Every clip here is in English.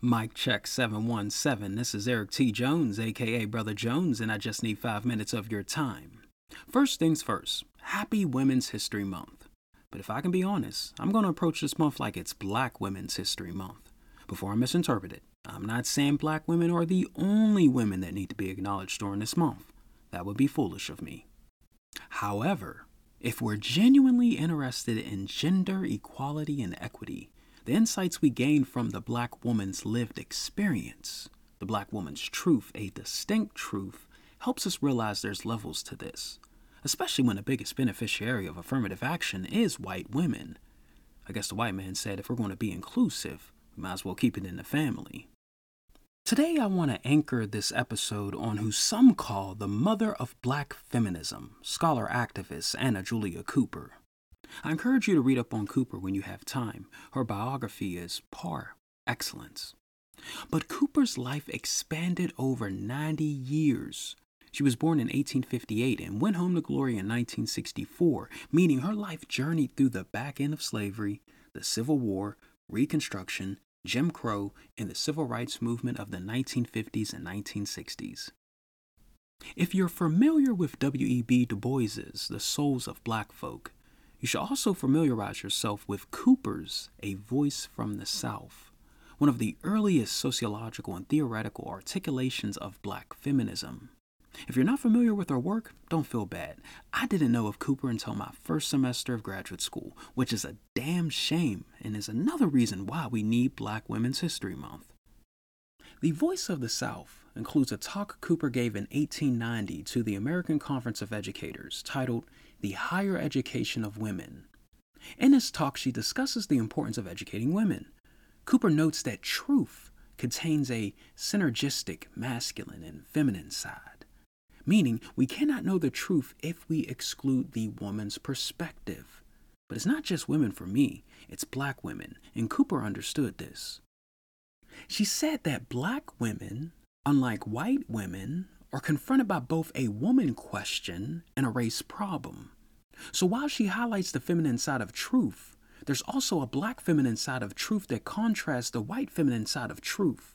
Mic check 717. This is Eric T. Jones, aka Brother Jones, and I just need five minutes of your time. First things first, happy Women's History Month. But if I can be honest, I'm going to approach this month like it's Black Women's History Month. Before I misinterpret it, I'm not saying black women are the only women that need to be acknowledged during this month. That would be foolish of me. However, if we're genuinely interested in gender equality and equity, the insights we gain from the black woman's lived experience, the black woman's truth, a distinct truth, helps us realize there's levels to this, especially when the biggest beneficiary of affirmative action is white women. I guess the white man said if we're going to be inclusive, we might as well keep it in the family. Today, I want to anchor this episode on who some call the mother of black feminism, scholar activist Anna Julia Cooper. I encourage you to read up on Cooper when you have time. Her biography is par excellence. But Cooper's life expanded over 90 years. She was born in 1858 and went home to glory in 1964, meaning her life journeyed through the back end of slavery, the Civil War, Reconstruction, Jim Crow, and the civil rights movement of the 1950s and 1960s. If you're familiar with W.E.B. Du Bois's The Souls of Black Folk, you should also familiarize yourself with Cooper's A Voice from the South, one of the earliest sociological and theoretical articulations of black feminism. If you're not familiar with her work, don't feel bad. I didn't know of Cooper until my first semester of graduate school, which is a damn shame and is another reason why we need Black Women's History Month. The Voice of the South includes a talk Cooper gave in 1890 to the American Conference of Educators titled The Higher Education of Women. In this talk, she discusses the importance of educating women. Cooper notes that truth contains a synergistic masculine and feminine side, meaning we cannot know the truth if we exclude the woman's perspective. But it's not just women for me, it's black women, and Cooper understood this. She said that black women, unlike white women, are confronted by both a woman question and a race problem. So while she highlights the feminine side of truth, there's also a black feminine side of truth that contrasts the white feminine side of truth.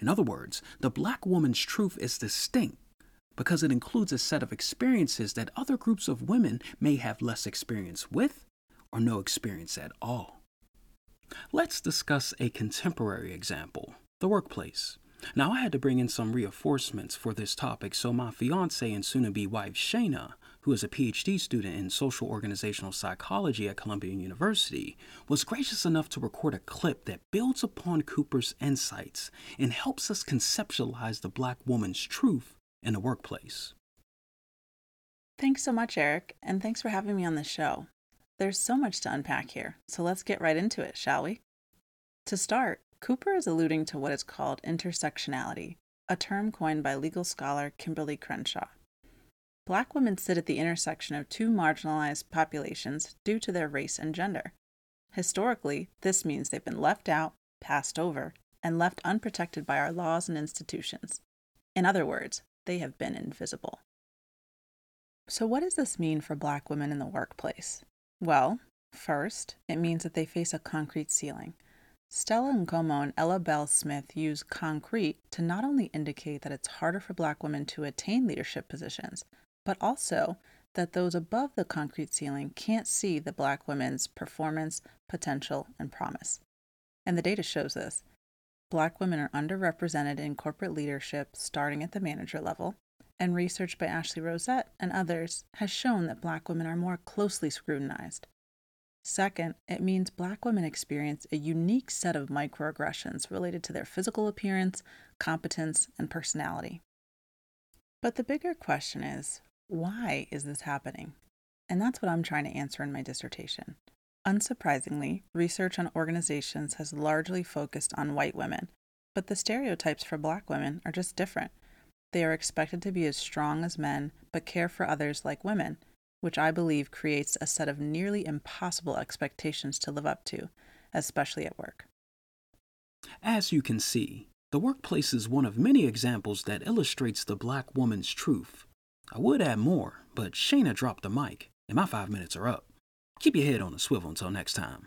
In other words, the black woman's truth is distinct because it includes a set of experiences that other groups of women may have less experience with or no experience at all. Let's discuss a contemporary example the workplace. Now, I had to bring in some reinforcements for this topic, so my fiance and soon to be wife, Shayna, who is a PhD student in social organizational psychology at Columbia University, was gracious enough to record a clip that builds upon Cooper's insights and helps us conceptualize the black woman's truth in the workplace. Thanks so much, Eric, and thanks for having me on the show. There's so much to unpack here, so let's get right into it, shall we? To start, Cooper is alluding to what is called intersectionality, a term coined by legal scholar Kimberlé Crenshaw. Black women sit at the intersection of two marginalized populations due to their race and gender. Historically, this means they've been left out, passed over, and left unprotected by our laws and institutions. In other words, they have been invisible. So, what does this mean for Black women in the workplace? Well, first, it means that they face a concrete ceiling. Stella Nkomo and Ella Bell Smith use concrete to not only indicate that it's harder for Black women to attain leadership positions, but also that those above the concrete ceiling can't see the Black women's performance, potential, and promise. And the data shows this. Black women are underrepresented in corporate leadership starting at the manager level, and research by Ashley Rosette and others has shown that Black women are more closely scrutinized. Second, it means Black women experience a unique set of microaggressions related to their physical appearance, competence, and personality. But the bigger question is why is this happening? And that's what I'm trying to answer in my dissertation. Unsurprisingly, research on organizations has largely focused on white women, but the stereotypes for black women are just different. They are expected to be as strong as men, but care for others like women, which I believe creates a set of nearly impossible expectations to live up to, especially at work. As you can see, the workplace is one of many examples that illustrates the black woman's truth. I would add more, but Shayna dropped the mic, and my five minutes are up. Keep your head on a swivel until next time.